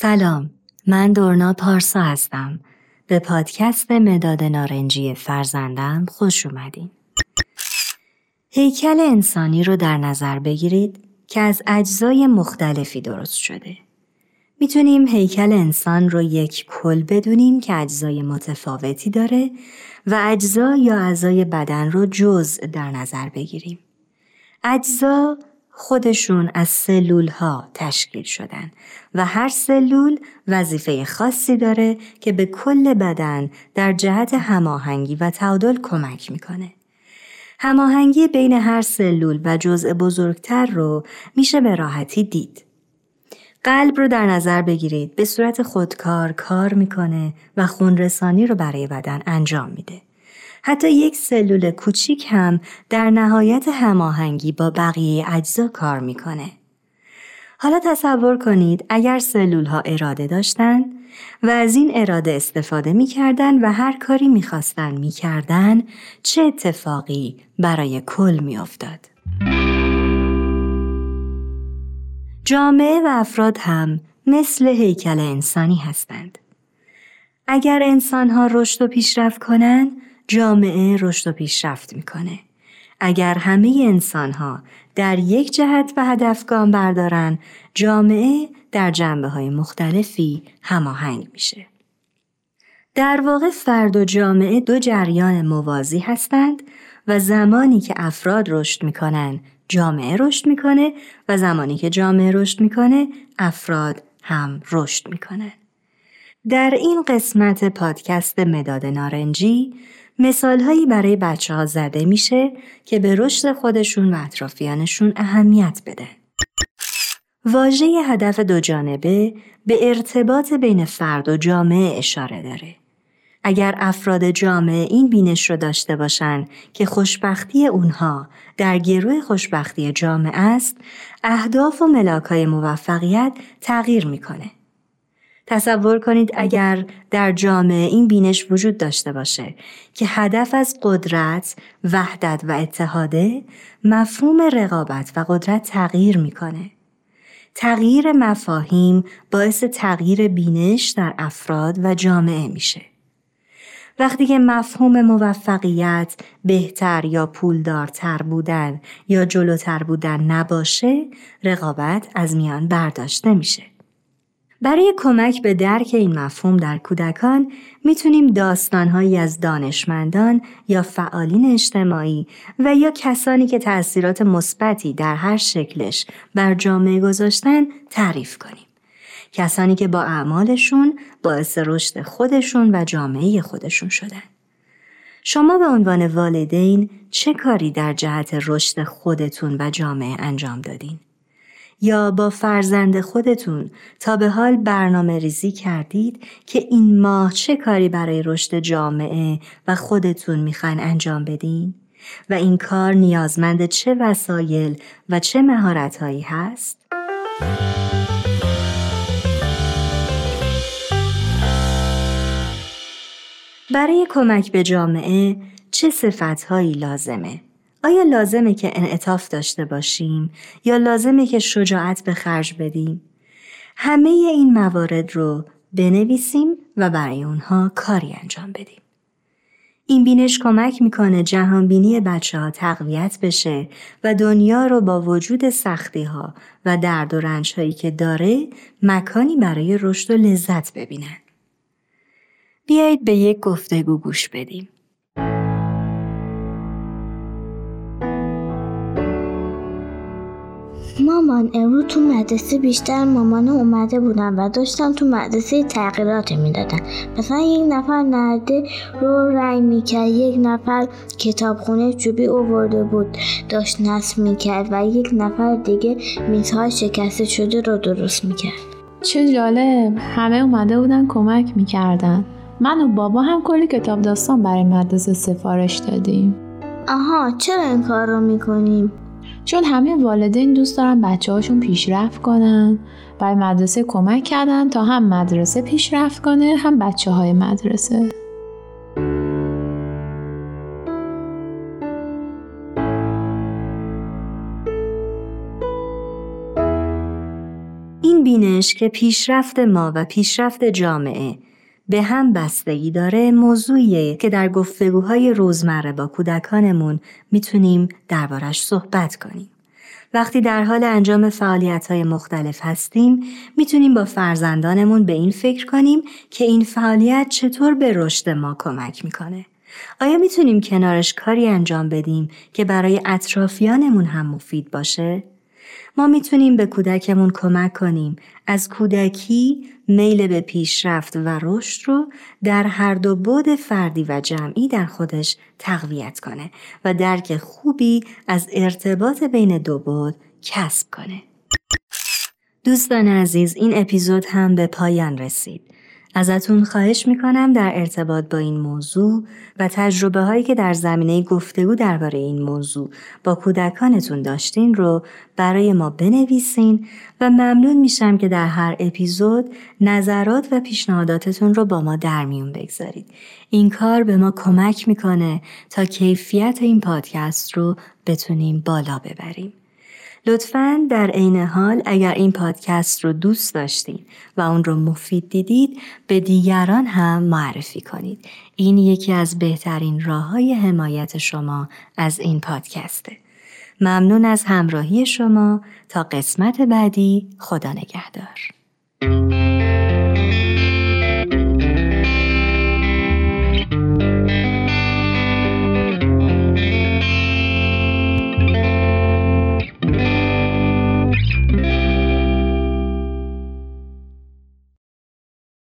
سلام من دورنا پارسا هستم. به پادکست مداد نارنجی فرزندم خوش اومدین. هیکل انسانی رو در نظر بگیرید که از اجزای مختلفی درست شده. می‌تونیم هیکل انسان رو یک کل بدونیم که اجزای متفاوتی داره و اجزا یا اعضای بدن رو جزء در نظر بگیریم. اجزا خودشون از سلول ها تشکیل شدن و هر سلول وظیفه خاصی داره که به کل بدن در جهت هماهنگی و تعادل کمک می‌کنه. هماهنگی بین هر سلول و جزء بزرگتر رو میشه به راحتی دید. قلب رو در نظر بگیرید به صورت خودکار کار می‌کنه و خونرسانی رو برای بدن انجام میده. حتی یک سلول کوچیک هم در نهایت هماهنگی با بقیه اجزا کار می‌کنه. حالا تصور کنید اگر سلول ها اراده داشتن و از این اراده استفاده می‌کردن و هر کاری می‌خواستن می‌کردن چه اتفاقی برای کل میافتاد. جامعه و افراد هم مثل هیکل انسانی هستند. اگر انسان ها رشد و پیشرفت کنند، جامعه رشد و پیشرفت می‌کنه. اگر همه انسان ها در یک جهت و هدف گام بردارن، جامعه در جنبه های مختلفی هماهنگ میشه. در واقع فرد و جامعه دو جریان موازی هستند و زمانی که افراد رشد می‌کنن جامعه رشد می‌کنه و زمانی که جامعه رشد می‌کنه افراد هم رشد می‌کنه. در این قسمت پادکست مداد نارنجی مثال هایی برای بچه ها زده میشه که به رشد خودشون و اطرافیانشون اهمیت بده. واژه هدف دو جانبه به ارتباط بین فرد و جامعه اشاره داره. اگر افراد جامعه این بینش رو داشته باشند که خوشبختی اونها در گروه خوشبختی جامعه است، اهداف و ملاکای موفقیت تغییر می‌کنه. تصور کنید اگر در جامعه این بینش وجود داشته باشه که هدف از قدرت، وحدت و اتحاده مفهوم رقابت و قدرت تغییر می‌کنه. تغییر مفاهیم باعث تغییر بینش در افراد و جامعه میشه. وقتی که مفهوم موفقیت بهتر یا پولدارتر بودن یا جلوتر بودن نباشه رقابت از میان برداشته میشه. برای کمک به درک این مفهوم در کودکان می‌تونیم داستانهایی از دانشمندان یا فعالین اجتماعی و یا کسانی که تأثیرات مثبتی در هر شکلش بر جامعه گذاشتن تعریف کنیم. کسانی که با اعمالشون باعث رشد خودشون و جامعه خودشون شدن. شما به عنوان والدین چه کاری در جهت رشد خودتون و جامعه انجام دادین؟ یا با فرزند خودتون تا به حال برنامه ریزی کردید که این ماه چه کاری برای رشد جامعه و خودتون می‌خواین انجام بدین؟ و این کار نیازمند چه وسایل و چه مهارتهایی هست؟ برای کمک به جامعه چه صفتهایی لازمه؟ آیا لازمه که انعطاف داشته باشیم یا لازمه که شجاعت به خرج بدیم؟ همه این موارد رو بنویسیم و برای اونها کاری انجام بدیم. این بینش کمک می‌کنه جهانبینی بچه ها تقویت بشه و دنیا رو با وجود سختی ها و درد و رنج هایی که داره مکانی برای رشد و لذت ببینن. بیایید به یک گفتگو گوش بدیم. مامان امروز تو مدرسه بیشتر مامان اومده بودن و داشتم تو مدرسه تغییرات می‌دادن. مثلا یک نفر نرده رو رنگ می‌کرد یک نفر کتابخونه چوبی اوورده بود داشت نصب می‌کرد و یک نفر دیگه میزهای شکسته شده رو درست می‌کرد. چه جالب! همه اومده بودن کمک می‌کردن. من و بابا هم کلی کتاب داستان برای مدرسه سفارش دادیم. آها چرا این کار رو می‌کنیم؟ چون همه والدین دوست دارن بچه هاشون پیشرفت کنن برای مدرسه کمک کردن تا هم مدرسه پیشرفت کنه هم بچه های مدرسه. این بینش که پیشرفت ما و پیشرفت جامعه به هم بستگی داره موضوعیه که در گفتگوهای روزمره با کودکانمون می‌تونیم دربارش صحبت کنیم. وقتی در حال انجام فعالیت های مختلف هستیم می‌تونیم با فرزندانمون به این فکر کنیم که این فعالیت چطور به رشد ما کمک می‌کنه. آیا می‌تونیم کنارش کاری انجام بدیم که برای اطرافیانمون هم مفید باشه؟ ما می‌تونیم به کودکمون کمک کنیم از کودکی میل به پیشرفت و رشد رو در هر دو بود فردی و جمعی در خودش تقویت کنه و درک خوبی از ارتباط بین دو بود کسب کنه. دوستان عزیز این اپیزود هم به پایان رسید. ازتون خواهش می‌کنم در ارتباط با این موضوع و تجربه هایی که در زمینه گفتگو درباره این موضوع با کودکانتون داشتین رو برای ما بنویسین و ممنون میشم که در هر اپیزود نظرات و پیشنهاداتتون رو با ما در میون بگذارید. این کار به ما کمک می‌کنه تا کیفیت این پادکست رو بتونیم بالا ببریم. لطفا در عین حال اگر این پادکست رو دوست داشتین و اون رو مفید دیدید به دیگران هم معرفی کنید. این یکی از بهترین راه های حمایت شما از این پادکسته. ممنون از همراهی شما تا قسمت بعدی خدا نگهدار.